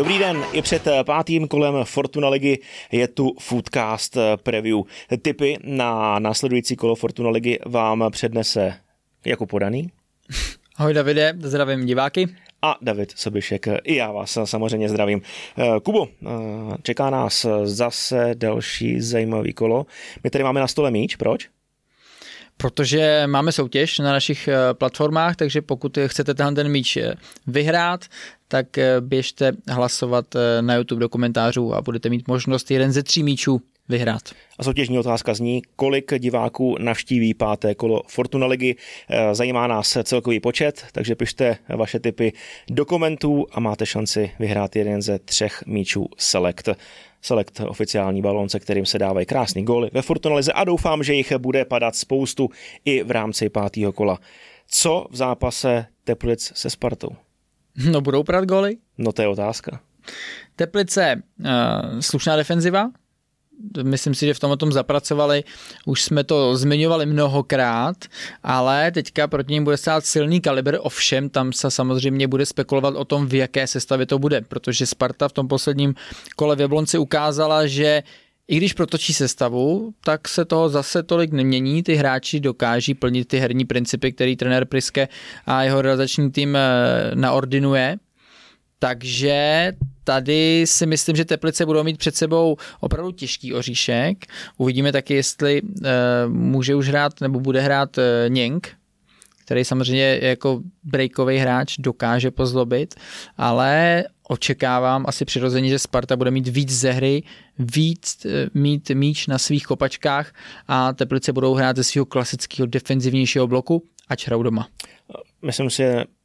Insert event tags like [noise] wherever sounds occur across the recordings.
Dobrý den, i před eh, pátým kolem Fortuna Ligy je tu Foodcast eh, Preview. Tipy na následující kolo Fortuna Ligy vám přednese jako podaný. [laughs] Ahoj Davide, zdravím diváky. A David Sobišek, i já vás samozřejmě zdravím. Eh, Kubo, čeká nás zase další zajímavý kolo. My tady máme na stole míč, proč? Protože máme soutěž na našich eh, platformách, takže pokud chcete ten míč eh, vyhrát, tak eh, běžte hlasovat na YouTube do komentářů a budete mít možnost jeden ze tří míčů vyhrát. A soutěžní otázka zní, kolik diváků navštíví páté kolo Fortuna ligy. Zajímá nás celkový počet, takže pište vaše tipy do komentů a máte šanci vyhrát jeden ze třech míčů Select. Select oficiální balonce, kterým se dávají krásný góly ve Fortunalize a doufám, že jich bude padat spoustu i v rámci pátého kola. Co v zápase Teplic se Spartou? No budou prát góly? No to je otázka. Teplice, uh, slušná defenziva, myslím si, že v tomhle tom zapracovali, už jsme to zmiňovali mnohokrát, ale teďka proti ním bude stát silný kalibr, ovšem tam se samozřejmě bude spekulovat o tom, v jaké sestavě to bude, protože Sparta v tom posledním kole v Jablonci ukázala, že i když protočí sestavu, tak se toho zase tolik nemění. Ty hráči dokáží plnit ty herní principy, který trenér Priske a jeho realizační tým eh, naordinuje. Takže tady si myslím, že Teplice budou mít před sebou opravdu těžký oříšek. Uvidíme taky, jestli uh, může už hrát nebo bude hrát uh, Něng, který samozřejmě jako breakový hráč dokáže pozlobit, ale očekávám asi přirozeně, že Sparta bude mít víc ze hry, víc uh, mít míč na svých kopačkách a Teplice budou hrát ze svého klasického defenzivnějšího bloku, ať hrajou doma. Myslím si,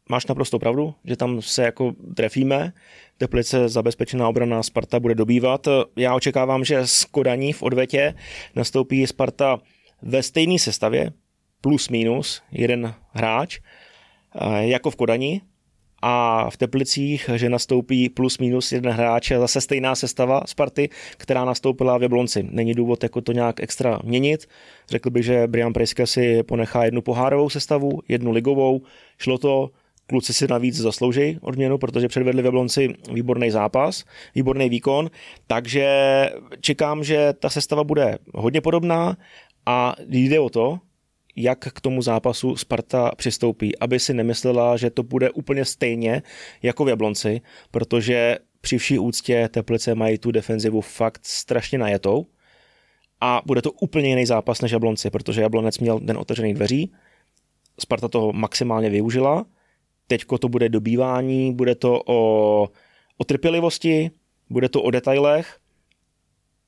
máš naprosto pravdu, že tam se jako trefíme. Teplice zabezpečená obrana Sparta bude dobývat. Já očekávám, že z Kodaní v odvetě nastoupí Sparta ve stejné sestavě, plus minus jeden hráč, eh, jako v Kodani, a v Teplicích, že nastoupí plus minus jeden hráč, zase stejná sestava Sparty, která nastoupila v Jablonci. Není důvod jako to nějak extra měnit. Řekl bych, že Brian Prejska si ponechá jednu pohárovou sestavu, jednu ligovou. Šlo to, kluci si navíc zaslouží odměnu, protože předvedli v Jablonci výborný zápas, výborný výkon, takže čekám, že ta sestava bude hodně podobná a jde o to, jak k tomu zápasu Sparta přistoupí, aby si nemyslela, že to bude úplně stejně jako v Jablonci, protože při vší úctě Teplice mají tu defenzivu fakt strašně najetou a bude to úplně jiný zápas než Jablonci, protože Jablonec měl den otevřených dveří, Sparta toho maximálně využila Teďko to bude dobývání, bude to o, o trpělivosti, bude to o detailech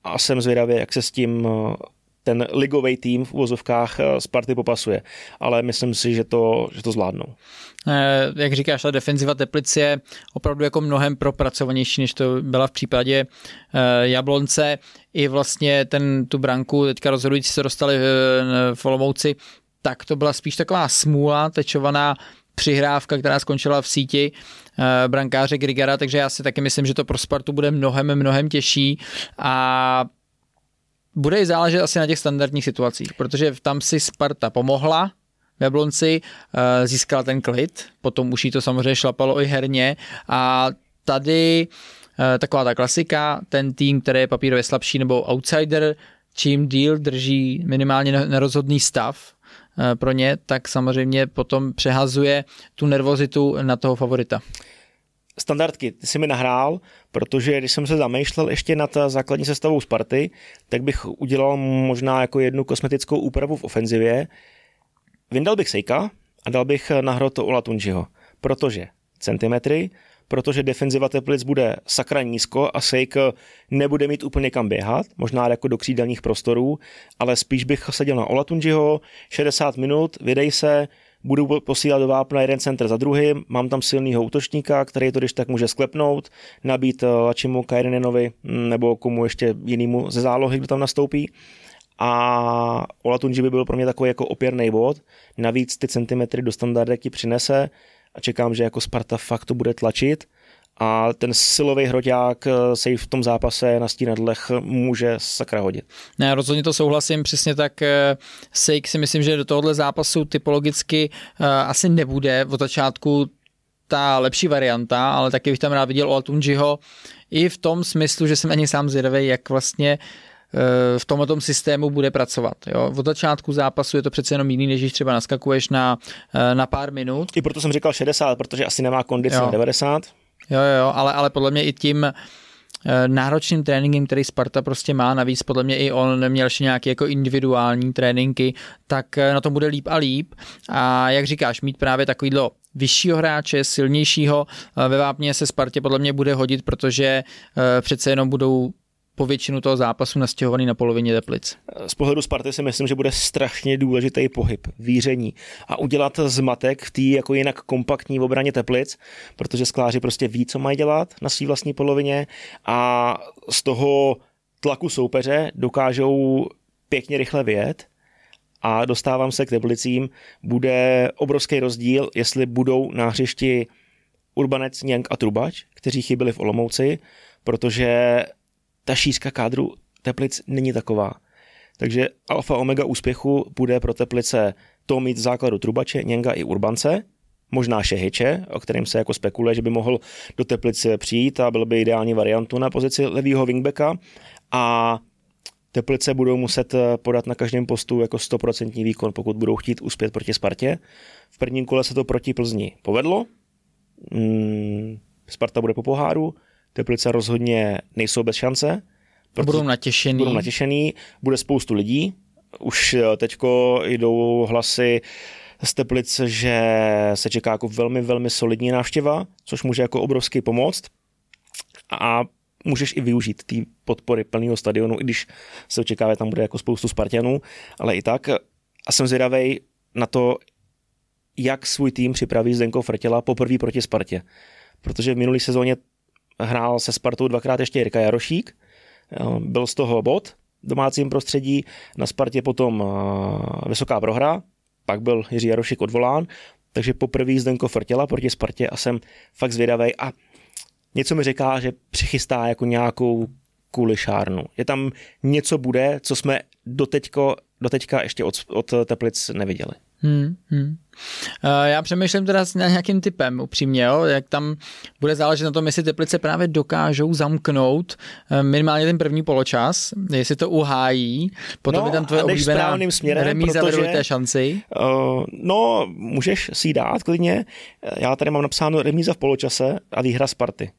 a jsem zvědavý, jak se s tím eh, ten ligový tým v uvozovkách eh, Sparty popasuje. Ale myslím si, že to, že to zvládnou. Eh, jak říkáš, ta defenziva Teplic je opravdu jako mnohem propracovanější, než to byla v případě Jablonce. I vlastně ten, tu branku teďka rozhodující se dostali v Olomouci, tak to byla spíš taková smůla, tečovaná přihrávka, která skončila v síti uh, brankáře Grigara, takže já si taky myslím, že to pro Spartu bude mnohem, mnohem těžší a bude i záležet asi na těch standardních situacích, protože tam si Sparta pomohla, v Jablonci uh, získala ten klid, potom už jí to samozřejmě šlapalo i herně a tady uh, taková ta klasika, ten tým, který je papírově slabší nebo outsider, čím díl drží minimálně nerozhodný stav, Eh, pro ně, tak samozřejmě potom přehazuje tu nervozitu na toho favorita. Standardky, ty jsi mi nahrál, protože když jsem se zamýšlel ještě nad základní sestavou Sparty, tak bych udělal možná jako jednu kosmetickou úpravu v ofenzivě. Vyndal bych Sejka a dal bych na hrot Ola Tunžiho, protože centimetry, protože defenziva Teplic bude sakra nízko a Sejk nebude mít úplně kam běhat, možná jako do křídelních prostorů, ale spíš bych seděl na Olatunjiho, 60 minut, vydej se, budu posílat do vápna jeden center za druhým, mám tam silného útočníka, který to když tak může sklepnout, nabít eh, Lačimu Kajrenenovi mm, nebo komu ještě jinému ze zálohy, kdo tam nastoupí. A Olatunji by byl pro mě takový jako opěrný bod, navíc ty centimetry do standardek přinese, a čekám, že jako Sparta fakt to bude tlačit. A ten silový hroťák eh, se i v tom zápase na stínadlech může sakra hodit. Ne, rozhodně to souhlasím, přesně tak eh, Sejk si myslím, že do tohohle zápasu typologicky asi nebude od začátku ta lepší varianta, ale taky bych tam rád viděl Olatunjiho i v tom smyslu, že jsem ani sám zvědavý, jak vlastně v tomto systému bude pracovat. Jo. Od začátku zápasu je to přece jenom jiný, než když třeba naskakuješ na, na pár minut. I proto jsem říkal 60, protože asi nemá kondici na 90. Jo, jo, ale, ale podle mě i tím náročným tréninkem, který Sparta prostě má, navíc podle mě i on neměl ještě nějaké jako individuální tréninky, tak na tom bude líp a líp. A jak říkáš, mít právě takovýhle vyššího hráče, silnějšího ve vápně se Spartě podle mě bude hodit, protože přece jenom budou po většinu toho zápasu nastěhovaný na polovině Teplic. Z pohledu Sparty si myslím, že bude strašně důležitý pohyb, víření a udělat zmatek v té jako jinak kompaktní obraně Teplic, protože skláři prostě ví, co mají dělat na své vlastní polovině a z toho tlaku soupeře dokážou pěkně rychle vyjet a dostávám se k Teplicím, bude obrovský rozdíl, jestli budou na hřišti Urbanec, Něnk a Trubač, kteří chyběli v Olomouci, protože ta šířka kádru Teplic není taková. Takže alfa omega úspěchu bude pro Teplice to mít v základu Trubače, Něnga i Urbance, možná Šehyče, o kterém se jako spekuluje, že by mohl do Teplice přijít a byl by ideální variantu na pozici levýho wingbacka a Teplice budou muset podat na každém postu jako 100% výkon, pokud budou chtít uspět proti Spartě. V prvním kole se to proti Plzni povedlo. Hmm, Sparta bude po poháru, Teplice rozhodně nejsou bez šance. Budou natěšený. Budou natěšený, bude spoustu lidí. Už eh, teďko jdou hlasy z Teplic, že se čeká jako velmi, velmi solidní návštěva, což může jako obrovský pomoct. A můžeš i využít té podpory plného stadionu, i když se očekává, že tam bude jako spoustu Spartanů, ale i tak. A jsem zvědavý na to, jak svůj tým připraví Zdenko Frtěla poprvé proti Spartě. Protože v minulé sezóně hrál se Spartou dvakrát ještě Jirka Jarošík, byl z toho bod v domácím prostředí, na Spartě potom vysoká prohra, pak byl Jiří Jarošík odvolán, takže poprvé Zdenko Frtěla proti Spartě a jsem fakt zvědavý a něco mi říká, že přichystá jako nějakou kulišárnu. Je tam něco bude, co jsme doteďko, doteďka ještě od, od Teplic neviděli. Hmm, hmm. Já přemýšlím teda s nějakým typem upřímně, jo, jak tam bude záležet na tom, jestli Teplice právě dokážou zamknout eh, minimálně ten první poločas, jestli to uhájí, potom no, je tam tvoje oblíbená směrem, remíza protože, té šanci. Uh, no, můžeš si dát klidně. Já tady mám napsáno remíza v poločase a výhra Sparty.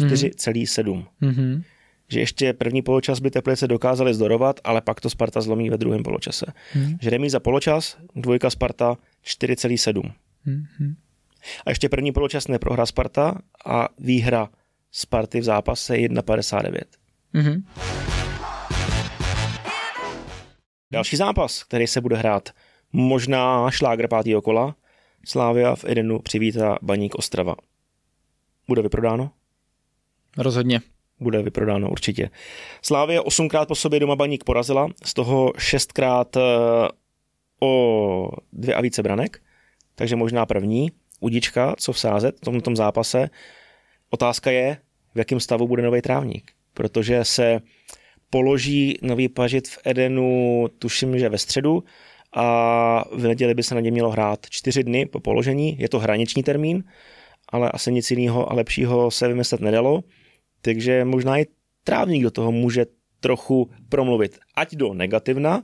4,7. Mm-hmm že ještě první poločas by Teplice dokázali zdorovat, ale pak to Sparta zlomí ve druhém poločase. Hmm. Že remíza poločas, dvojka Sparta 4,7. Hmm. A ještě první poločas neprohra Sparta a výhra Sparty v zápase 1,59. Hmm. Další zápas, který se bude hrát, možná šlágr pátýho kola, Slávia v Edenu přivítá Baník Ostrava. Bude vyprodáno? Rozhodně bude vyprodáno určitě. Slávě osmkrát po sobě doma baník porazila, z toho šestkrát eh, o dvě a více branek, takže možná první. Udička, co vsázet v tomto zápase. Otázka je, v jakém stavu bude nový trávník, protože se položí nový pažit v Edenu, tuším, že ve středu, a v neděli by se na ně mělo hrát čtyři dny po položení. Je to hraniční termín, ale asi nic jiného a lepšího se vymyslet nedalo. Takže možná i trávník do toho může trochu promluvit, ať do negativna,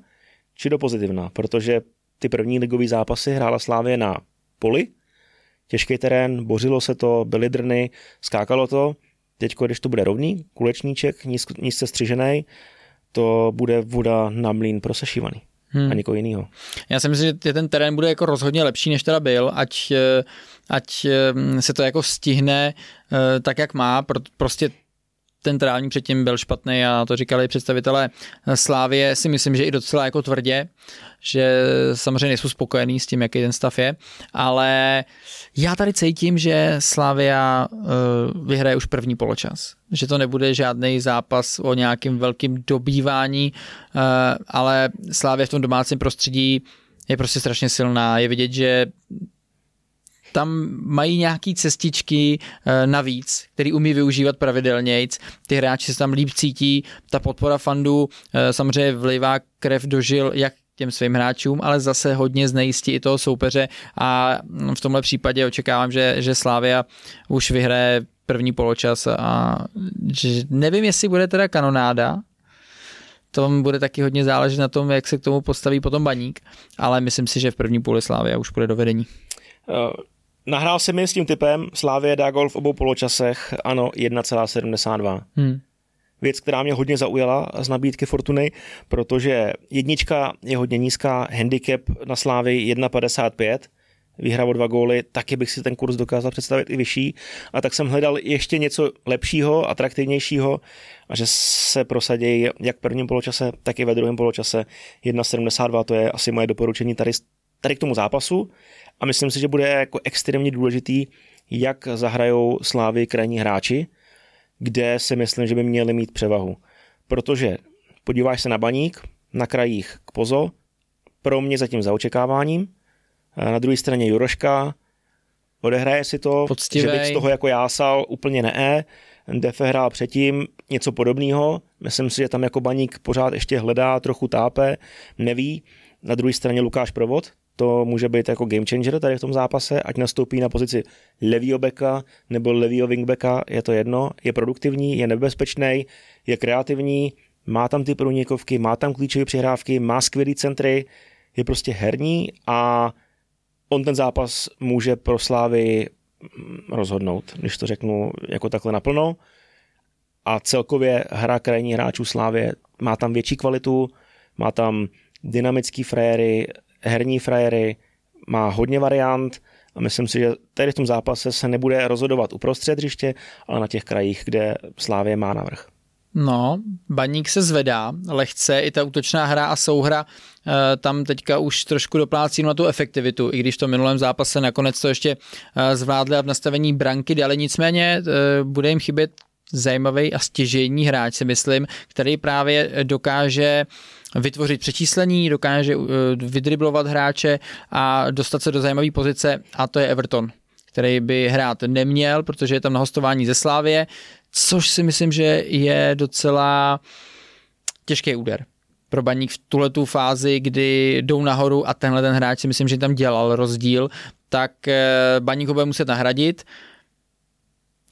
či do pozitivna, protože ty první ligové zápasy hrála Slávě na poli, těžký terén, bořilo se to, byly drny, skákalo to, teď, když to bude rovný, kulečníček, nízce střižený, to bude voda na mlín prosešívaný. Hmm. a nikoho jiného. Já si myslím, že ten terén bude jako rozhodně lepší, než teda byl, ať, eh, ať eh, se to jako stihne eh, tak, jak má, prostě ten trávník předtím byl špatný a to říkali představitelé Slávie, si myslím, že i docela jako tvrdě, že samozřejmě nejsou spokojený s tím, jaký ten stav je, ale já tady cítím, že Slávia uh, vyhraje už první poločas. Že to nebude žádný zápas o nějakým velkým dobývání, uh, ale Slávia v tom domácím prostředí je prostě strašně silná. Je vidět, že tam mají nějaký cestičky eh, navíc, který umí využívat pravidelně. Ty hráči se tam líp cítí, ta podpora fandu eh, samozřejmě vlivá krev dožil jak těm svým hráčům, ale zase hodně znejistí i toho soupeře a v tomhle případě očekávám, že, že Slávia už vyhraje první poločas a že nevím, jestli bude teda kanonáda, to bude taky hodně záležet na tom, jak se k tomu postaví potom baník, ale myslím si, že v první půli Slávia už bude do vedení. Nahrál se mi s tím typem, Slávě dá gol v obou poločasech, ano, 1,72. Hmm. Věc, která mě hodně zaujala z nabídky Fortuny, protože jednička je hodně nízká, handicap na Slávy 1,55, výhra o dva góly, taky bych si ten kurz dokázal představit i vyšší. A tak jsem hledal ještě něco lepšího, atraktivnějšího a že se prosadí jak v prvním poločase, tak i ve druhém poločase 1,72, to je asi moje doporučení tady, tady k tomu zápasu. A myslím si, že bude jako extrémně důležitý, jak zahrajou Slávy krajní hráči, kde si myslím, že by měli mít převahu. Protože podíváš se na baník, na krajích k Pozo, pro mě zatím za očekáváním, na druhé straně Juroška, odehraje si to, Poctivej. že bych z toho jako jásal úplně ne. Defe hrál předtím něco podobného. Myslím si, že tam jako baník pořád ještě hledá, trochu tápe, neví. Na druhé straně Lukáš Provod, to může být jako game changer tady v tom zápase, ať nastoupí na pozici levýho beka nebo levýho wingbacka, je to jedno, je produktivní, je nebezpečný, je kreativní, má tam ty průnikovky, má tam klíčové přihrávky, má skvělý centry, je prostě herní a on ten zápas může pro Slávy rozhodnout, když to řeknu jako takhle naplno. A celkově hra krajní hráčů Slávě má tam větší kvalitu, má tam dynamický frajery, herní frajery, má hodně variant a myslím si, že tady v tom zápase se nebude rozhodovat uprostřed hřiště, ale na těch krajích, kde Slávě má navrh. No, baník se zvedá lehce, i ta útočná hra a souhra e, tam teďka už trošku doplácí na tu efektivitu, i když v tom minulém zápase nakonec to ještě e, zvládli a v nastavení branky dali, nicméně e, bude jim chybět zajímavý a stěžejní hráč, si myslím, který právě dokáže vytvořit přečíslení, dokáže vydriblovat hráče a dostat se do zajímavé pozice a to je Everton který by hrát neměl, protože je tam na hostování ze Slávie což si myslím, že je docela těžký úder pro baník v tuhle tu fázi, kdy jdou nahoru a tenhle ten hráč si myslím, že tam dělal rozdíl, tak eh, baník ho bude muset nahradit.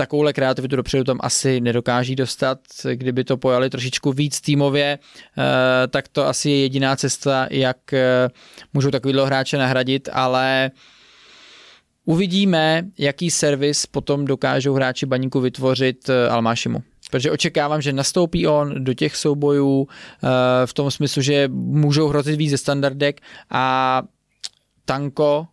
Takovouhle kreativitu dopředu tam asi nedokáží dostat. Kdyby to pojali trošičku víc týmově, eh, tak to asi je jediná cesta, jak eh, můžou takovýhle hráče nahradit, ale Uvidíme, jaký servis potom dokážou hráči baníku vytvořit eh, Almášimu. Protože očekávám, že nastoupí on do těch soubojů v tom smyslu, že můžou hrozit víc ze standardek a Tanko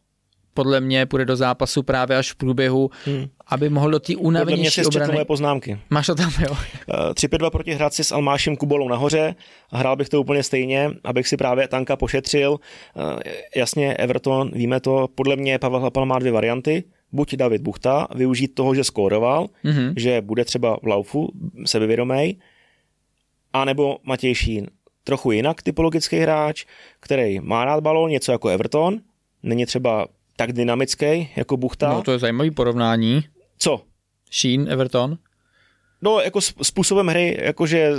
podle mě půjde do zápasu právě až v průběhu, hmm. aby mohl do té unavenější obrany. moje poznámky. Máš to tam, jo. 3-5-2 eh, proti Hradci s Almášem Kubolou nahoře. Hrál bych to úplně stejně, abych si právě Tanka pošetřil. Eh, jasně, Everton, víme to, podle mě Pavel Hlapal má dvě varianty. Buď David Buchta, využít toho, že skóroval, mm-hmm. že bude třeba v laufu sebevědomej, anebo Matěj Šín. Trochu jinak typologický hráč, který má rád balón, něco jako Everton, není třeba tak dynamický jako Buchta. No to je zajímavý porovnání. Co? Sheen, Everton? No, jako způsobem hry, jakože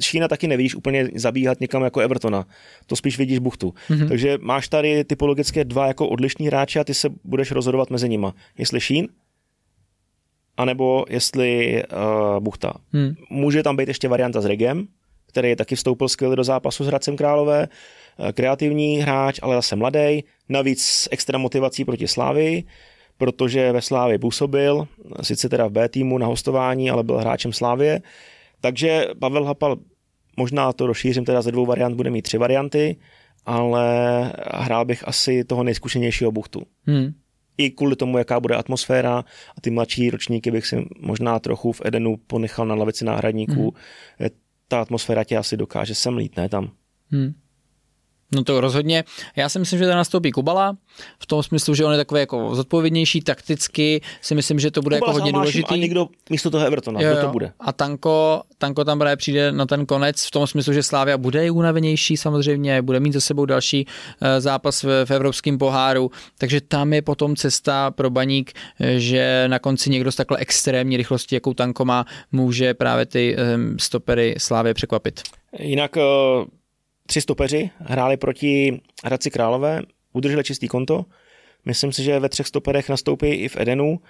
Šína taky nevidíš úplně zabíhat někam jako Evertona. To spíš vidíš Buchtu. Mm-hmm. Takže máš tady typologické dva jako odlišní hráče a ty se budeš rozhodovat mezi nima. Jestli Šín, anebo jestli uh, Buchta. Hmm. Může tam být ještě varianta s Regem, který taky vstoupil skvěle do zápasu s Hradcem Králové. Eh, kreativní hráč, ale zase mladý, navíc s extra motivací proti Slávy, protože ve Slávě působil, sice teda v B týmu na hostování, ale byl hráčem Slávě. Takže Pavel Hapal, možná to rozšířím teda ze dvou variant, bude mít tři varianty, ale hrál bych asi toho nejzkušenějšího buchtu. Hmm. I kvůli tomu, jaká bude atmosféra a ty mladší ročníky bych si možná trochu v Edenu ponechal na lavici náhradníků. Hmm. Ta atmosféra tě asi dokáže sem lít, ne tam. Hmm. No to rozhodně. Já si myslím, že tam nastoupí Kubala, v tom smyslu, že on je takový jako zodpovědnější, takticky si myslím, že to bude Kubala jako hodně důležitý. A někdo místo toho Evertona, jo, jo. to bude. A Tanko, Tanko tam právě přijde na ten konec v tom smyslu, že Slávia bude i unavenější samozřejmě, bude mít za sebou další eh, zápas v, v evropském poháru, takže tam je potom cesta pro baník, eh, že na konci někdo z takhle extrémní rychlosti, jakou Tanko má, může právě ty um, stopery Slávě překvapit. Jinak tři stopeři hráli proti Hradci Králové, udrželi čistý konto. Myslím si, že ve třech stoperech nastoupí i v Edenu.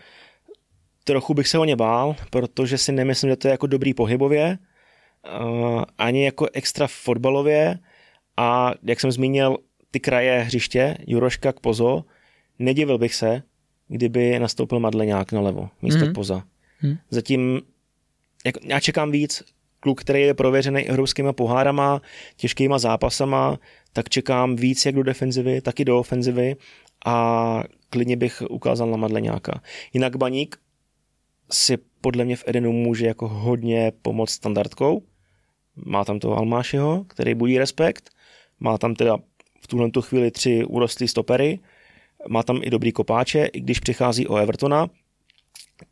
Trochu bych se o ně bál, protože si nemyslím, že to je jako dobrý pohybově, uh, ani jako extra fotbalově. A jak jsem zmínil, ty kraje hřiště, Juroška k Pozo, nedivil bych se, kdyby nastoupil Madleňák na levo místo mm-hmm. Poza. Mm. Zatím jako, já čekám víc, kluk, který je prověřený evropskými pohárama, těžkýma zápasama, tak čekám víc jak do defenzivy, tak i do ofenzivy a klidně bych ukázal na Madleňáka. Jinak Baník si podle mě v Edenu může jako hodně pomoct standardkou. Má tam toho Almášiho, který budí respekt. Má tam teda v tuhle tu chvíli tři urostlý stopery. Má tam i dobrý kopáče, i když přichází o Evertona,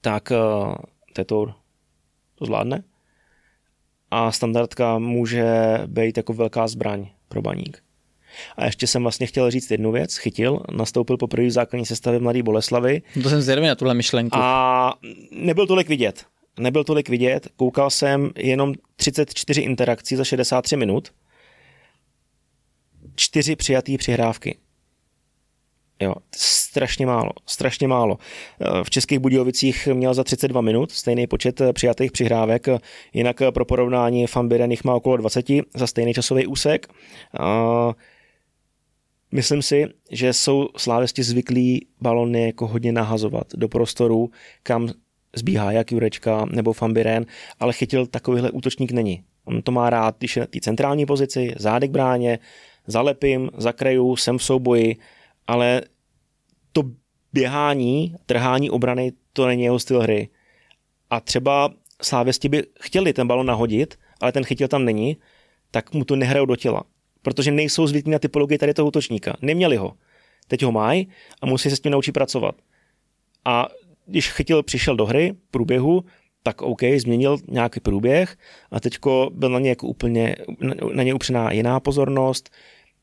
tak uh, to to zvládne. A standardka může být jako velká zbraň pro baník. A ještě jsem vlastně chtěl říct jednu věc. Chytil, nastoupil poprvé v základní sestavě Mladý Boleslavy. To jsem zvědavý na tuhle myšlenku. A nebyl tolik vidět. Nebyl tolik vidět. Koukal jsem jenom 34 interakcí za 63 minut. Čtyři přijatý přihrávky. Jo, strašně málo, strašně málo. Eh, v Českých Budějovicích měl za 32 minut stejný počet eh, přijatých přihrávek, jinak eh, pro porovnání Fambiren jich má okolo 20 za stejný časový úsek. Myslím si, že jsou slávěsti zvyklí balony jako hodně nahazovat do prostoru, kam zbíhá jak Jurečka nebo Fambiren, ale chytil takovýhle útočník není. On to má rád, když je na té centrální pozici, zádek bráně, zalepím, zakraju, jsem v souboji, ale to běhání, trhání obrany, to není jeho styl hry. A třeba slávěsti by chtěli ten balon nahodit, ale ten chytil tam není, tak mu to nehrajou do těla. Protože nejsou zvyklí na typologii tady toho útočníka. Neměli ho. Teď ho mají a musí se s tím naučit pracovat. A když chytil, přišel do hry, průběhu, tak OK, změnil nějaký průběh a teďko byl na ně jako úplně, na ně upřená jiná pozornost,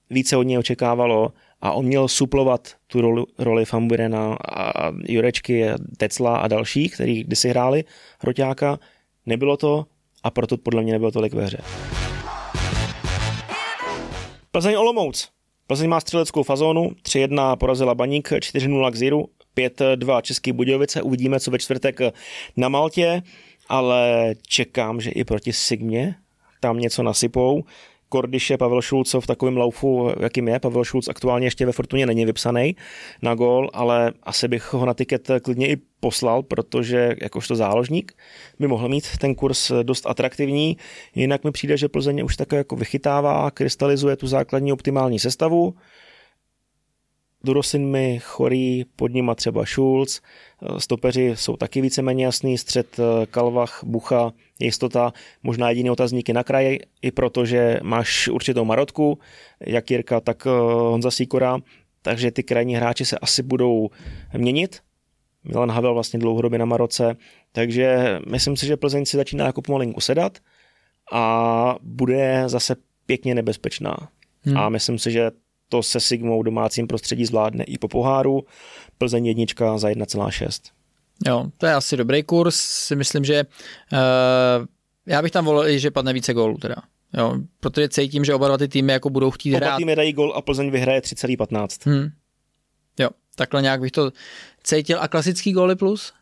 více od něj očekávalo a on měl suplovat tu roli, roli Famburena a Jurečky, Tecla a dalších, kteří kdysi hráli Hroťáka. Nebylo to a proto podle mě nebylo tolik ve hře. Plzeň Olomouc. Plzeň má střeleckou fazónu, 3-1 porazila Baník, 4-0 k Ziru, 5-2 Český Budějovice, uvidíme co ve čtvrtek na Maltě, ale čekám, že i proti Sigmě tam něco nasypou. Kordiše, Pavel Šulcov v takovém laufu, jakým je. Pavel Šulc aktuálně ještě ve Fortuně není vypsaný na gol, ale asi bych ho na tiket klidně i poslal, protože jakožto záložník by mohl mít ten kurz dost atraktivní. Jinak mi přijde, že Plzeň už také jako vychytává, krystalizuje tu základní optimální sestavu. Durosin mi chorý, pod nima třeba Schulz, stopeři jsou taky víceméně jasný, střed eh, Kalvach, Bucha, jistota, možná jediný otazníky na kraji, i protože máš určitou marotku, jak Jirka, tak eh, Honza Sikora, takže ty krajní hráči se asi budou měnit. Milan Havel vlastně dlouhodobě na Maroce, takže myslím si, že Plzeň si začíná jako pomalinku sedat a bude zase pěkně nebezpečná. Hmm. A myslím si, že to se Sigmou domácím prostředí zvládne i po poháru. Plzeň jednička za 1,6. Jo, to je asi dobrý kurz. Si myslím, že uh, já bych tam volil, že padne více gólů teda. Jo, protože cítím, že oba dva ty týmy jako budou chtít oba hrát. Oba týmy dají gól a Plzeň vyhraje 3,15. Hmm. Jo, takhle nějak bych to cítil. A klasický góly plus?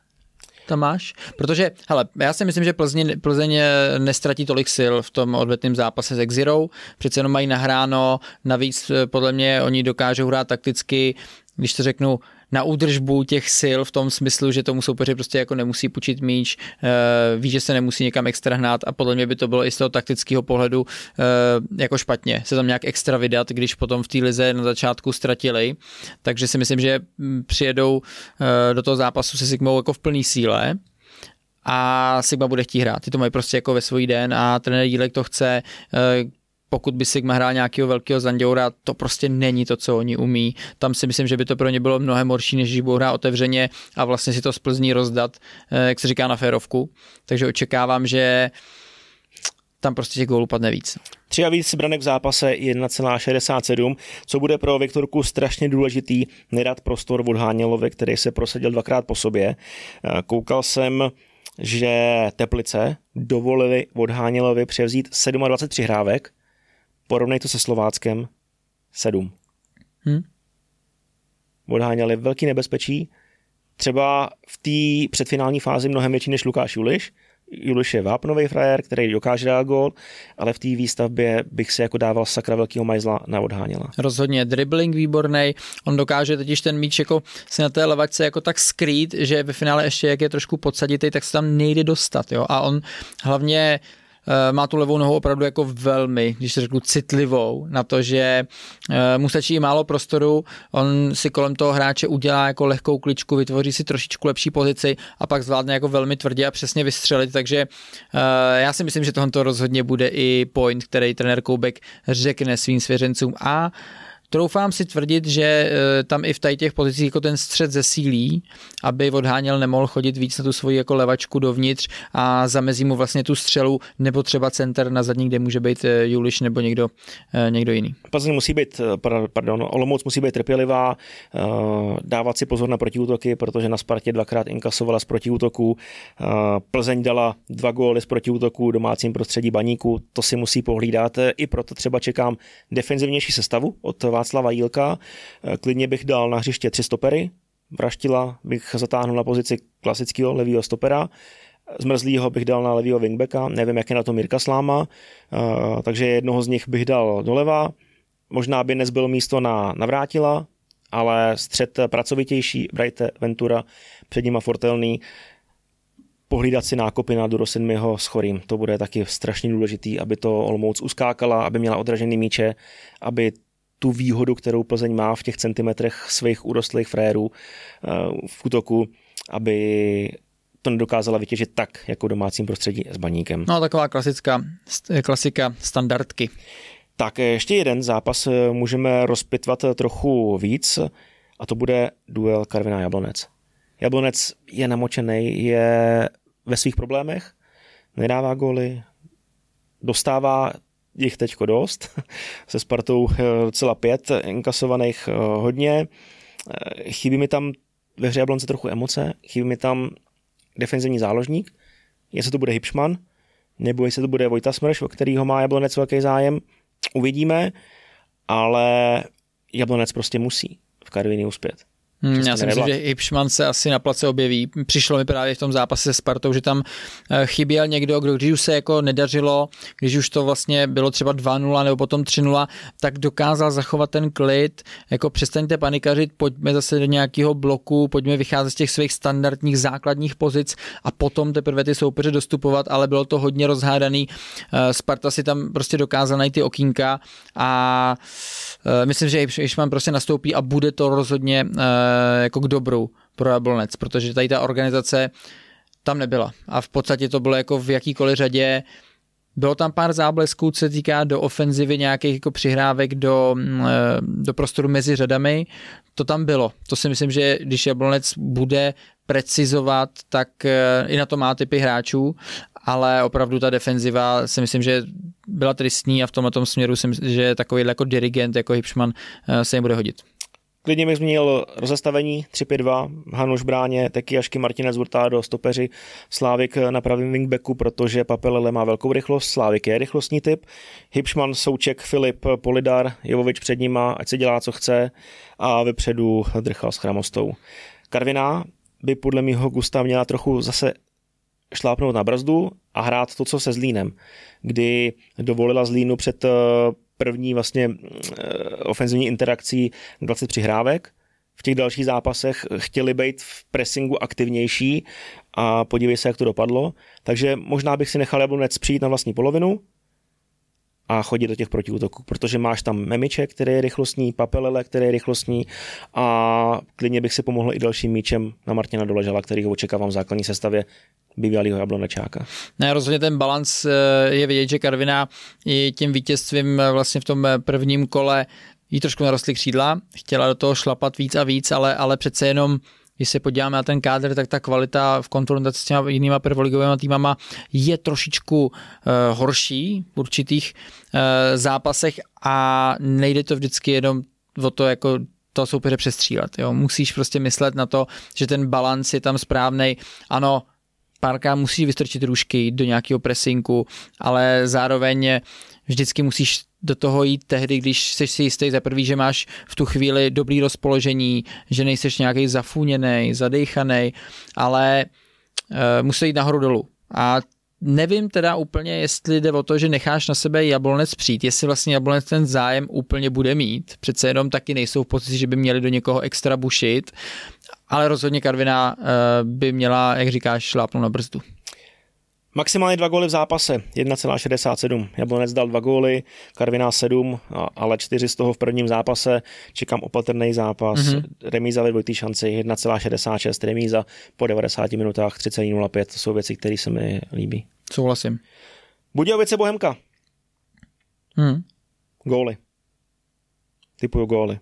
Tam máš? Protože, hele, já si myslím, že Plzeň, Plzeň nestratí tolik sil v tom odvetném zápase s Exirou, přece jenom mají nahráno, navíc eh, podle mě oni dokážou hrát takticky, když to řeknu, na údržbu těch sil v tom smyslu, že tomu soupeři prostě jako nemusí počít míč, eh, ví, že se nemusí někam extra hnát a podle mě by to bylo i z toho taktického pohledu eh, jako špatně se tam nějak extra vydat, když potom v té lize na začátku ztratili. Takže si myslím, že hm, přijedou eh, do toho zápasu se Sigmou jako v plný síle a Sigma bude chtít hrát. Ty to mají prostě jako ve svůj den a trenér Dílek to chce pokud by Sigma hrál nějakého velkého Zanděura, to prostě není to, co oni umí. Tam si myslím, že by to pro ně bylo mnohem horší, než když budou hrát otevřeně a vlastně si to z Plzní rozdat, eh, jak se říká na férovku. Takže očekávám, že tam prostě těch gólů padne víc. Tři a víc branek v zápase 1,67, co bude pro Viktorku strašně důležitý, nedat prostor Vodhánělovi, který se prosadil dvakrát po sobě. Eh, koukal jsem, že Teplice dovolili Vodhánělovi převzít 27 přihrávek, Porovnej to se Slováckem 7. Hm? Odháněli velký nebezpečí, třeba v té předfinální fázi mnohem větší než Lukáš Juliš, Juliš je vápnový frajer, který dokáže dát gol, ale v té výstavbě bych si jako dával sakra velkého majzla na odháněla. Rozhodně, dribbling výborný, on dokáže totiž ten míč jako si na té levačce jako tak skrýt, že ve finále ještě jak je trošku podsaditý, tak se tam nejde dostat, jo, a on hlavně má tu levou nohu opravdu jako velmi, když řeknu citlivou, na to, že eh, mu stačí málo prostoru, on si kolem toho hráče udělá jako lehkou kličku, vytvoří si trošičku lepší pozici a pak zvládne jako velmi tvrdě a přesně vystřelit, takže eh, já si myslím, že tohle rozhodně bude i point, který trenér Koubek řekne svým svěřencům. A troufám si tvrdit, že eh, tam i v tady těch pozicích jako ten střed zesílí, aby odháněl nemohl chodit víc na tu svoji jako levačku dovnitř a zamezí mu vlastně tu střelu nebo třeba center na zadní, kde může být eh, Juliš nebo někdo, eh, někdo jiný. Plzeň musí být, pardon, Olomouc musí být trpělivá, dávat si pozor na protiútoky, protože na Spartě dvakrát inkasovala z protiútoku. Plzeň dala dva góly z protiútoku domácím prostředí baníku, to si musí pohlídat. I proto třeba čekám defenzivnější sestavu od Václava Jílka. Eh, klidně bych dal na hřiště tři stopery, Vraštila bych zatáhnul na pozici klasického levého stopera, Zmrzlýho bych dal na levýho wingbacka, nevím, jak je na to Mirka Sláma, eh, takže jednoho z nich bych dal doleva. Možná by nezbylo místo na Navrátila, ale střed pracovitější, Brighte, Ventura, před nima Fortelný, pohlídat si nákopy na Duro s chorým. To bude taky strašně důležitý, aby to Olmouc uskákala, aby měla odražený míče, aby tu výhodu, kterou Plzeň má v těch centimetrech svých urostlých frérů eh, v útoku, aby to nedokázala vytěžit tak, jako domácím prostředí s baníkem. No taková klasická, klasika standardky. Tak eh, ještě jeden zápas eh, můžeme rozpitvat trochu víc a to bude duel Karviná Jablonec. Jablonec je namočený, je ve svých problémech, nedává góly, dostává jich teďko dost, [laughs] se Spartou eh, docela pět, inkasovaných eh, hodně. Eh, chybí mi tam ve hře Jablonce trochu emoce, chybí mi tam defenzivní záložník, jestli to bude Hipšman, nebo jestli to bude Vojta Smrš, o kterýho má Jablonec velký zájem, uvidíme, ale Jablonec prostě musí v Karviní uspět. Hmm, já si myslím, že Hipšman se asi na place objeví. Přišlo mi právě v tom zápase se Spartou, že tam eh, chyběl někdo, kdo když už se jako nedařilo, když už to vlastně bylo třeba 2-0 nebo potom 3-0, tak dokázal zachovat ten klid, jako přestaňte panikařit, pojďme zase do nějakého bloku, pojďme vycházet z těch svých standardních základních pozic a potom teprve ty soupeře dostupovat, ale bylo to hodně rozhádaný. Eh, Sparta si tam prostě dokázal najít ty okýnka a Eh, myslím, že Išman prostě nastoupí a bude to rozhodně jako k dobru pro Jablonec, protože tady ta organizace tam nebyla. A v podstatě to bylo jako v jakýkoliv řadě bylo tam pár záblesků, co se týká do ofenzivy nějakých jako přihrávek do, mm, eh, do prostoru mezi řadami. To tam bylo. To si myslím, že když Jablonec bude precizovat, tak i na to má typy hráčů ale opravdu ta defenziva si myslím, že byla tristní a v tomhle směru si myslím, že takový jako dirigent, jako Hipšman eh, se jim bude hodit. Klidně bych zmínil rozestavení 3-5-2, Hanuš bráně, Tekiašky, Martinez, Hurtado, stopeři, Slávik na pravém wingbacku, protože Papelele má velkou rychlost, Slávik je rychlostní typ, Hipšman, Souček, Filip, Polidar, Jovovič před nima, ať se dělá, co chce a vepředu Drchal s Chramostou. Karviná by podle mého gusta měla trochu zase šlápnout na brzdu a hrát to, co se Zlínem, kdy dovolila Zlínu před eh, první vlastně eh, ofenzivní interakcí 20 přihrávek. V těch dalších zápasech chtěli být v pressingu aktivnější a podívej se, jak to dopadlo. Takže možná bych si nechal Jablonec přijít na vlastní polovinu, a chodit do těch protiútoků, protože máš tam Memiče, který je rychlostní, Papelele, který je rychlostní a klidně bych si pomohl i dalším míčem na Martina Doležala, který ho očekávám v základní sestavě bývalého Jablonečáka. Ne, rozhodně ten balans eh, je vidět, že Karvina i tím vítězstvím eh, vlastně v tom eh, prvním kole jí trošku narostly křídla, chtěla do toho šlapat víc a víc, ale, ale přece jenom když se podíváme na ten kádr, tak ta kvalita v konfrontaci s těma jinýma prvoligovými týmama je trošičku uh, horší v určitých uh, zápasech a nejde to vždycky jenom o to, jako to soupeře přestřílet. Jo. Musíš prostě myslet na to, že ten balans je tam správný. Ano, párka musí vystrčit růžky do nějakého presinku, ale zároveň vždycky musíš do toho jít tehdy, když jsi si jistý za prvý, že máš v tu chvíli dobrý rozpoložení, že nejseš nějaký zafůněný, zadejchaný, ale uh, musí jít nahoru dolů. A nevím teda úplně, jestli jde o to, že necháš na sebe jablonec přijít, jestli vlastně jablonec ten zájem úplně bude mít. Přece jenom taky nejsou v pozici, že by měli do někoho extra bušit, ale rozhodně Karvina uh, by měla, jak říkáš, šlápnout na brzdu. Maximálně dva góly v zápase, 1,67. Jablonec dal dva góly, Karviná 7, ale čtyři z toho v prvním zápase. Čekám opatrný zápas. Mm-hmm. Remíza ve dvojitý šanci, 1,66. Remíza po 90 minutách 3,05. To jsou věci, které se mi líbí. Souhlasím. Budějovice Bohemka. Hmm. Góly. Typuju góly.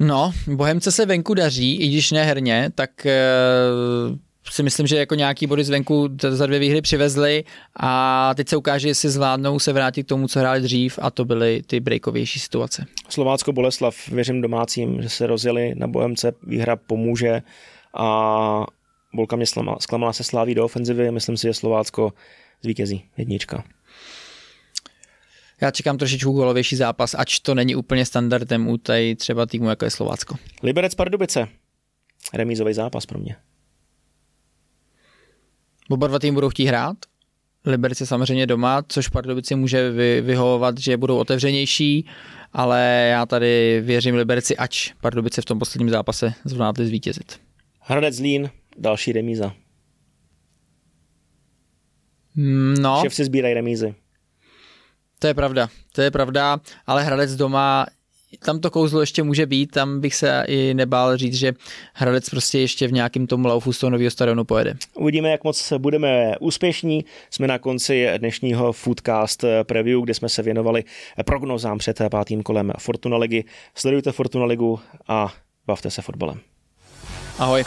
No, Bohemce se venku daří, i když ne herně, tak e, si myslím, že jako nějaký body zvenku za dvě výhry přivezli a teď se ukáže, jestli zvládnou se vrátit k tomu, co hráli dřív a to byly ty breakovější situace. Slovácko Boleslav, věřím domácím, že se rozjeli na Bohemce, výhra pomůže a Bolka mě zklamala se sláví do ofenzivy, myslím si, že Slovácko zvítězí jednička. Já čekám trošičku golovější zápas, ač to není úplně standardem u tady třeba týmu, jako je Slovácko. Liberec Pardubice. Remízový zápas pro mě. Oba dva týmy budou chtít hrát. Liberec je samozřejmě doma, což Pardubici může vy, vyhovovat, že budou otevřenější, ale já tady věřím Liberci, ač Pardubice v tom posledním zápase zvládli zvítězit. Hradec Zlín, další remíza. Mm, no. Ševci sbírají remízy. To je pravda, to je pravda, ale Hradec doma tam to kouzlo ještě může být, tam bych se i nebál říct, že Hradec prostě ještě v nějakém tom laufu z toho nového stadionu pojede. Uvidíme, jak moc budeme úspěšní. Jsme na konci dnešního Foodcast Preview, kde jsme se věnovali prognozám před pátým kolem Fortuna Ligy. Sledujte Fortuna Ligu a bavte se fotbalem. Ahoj.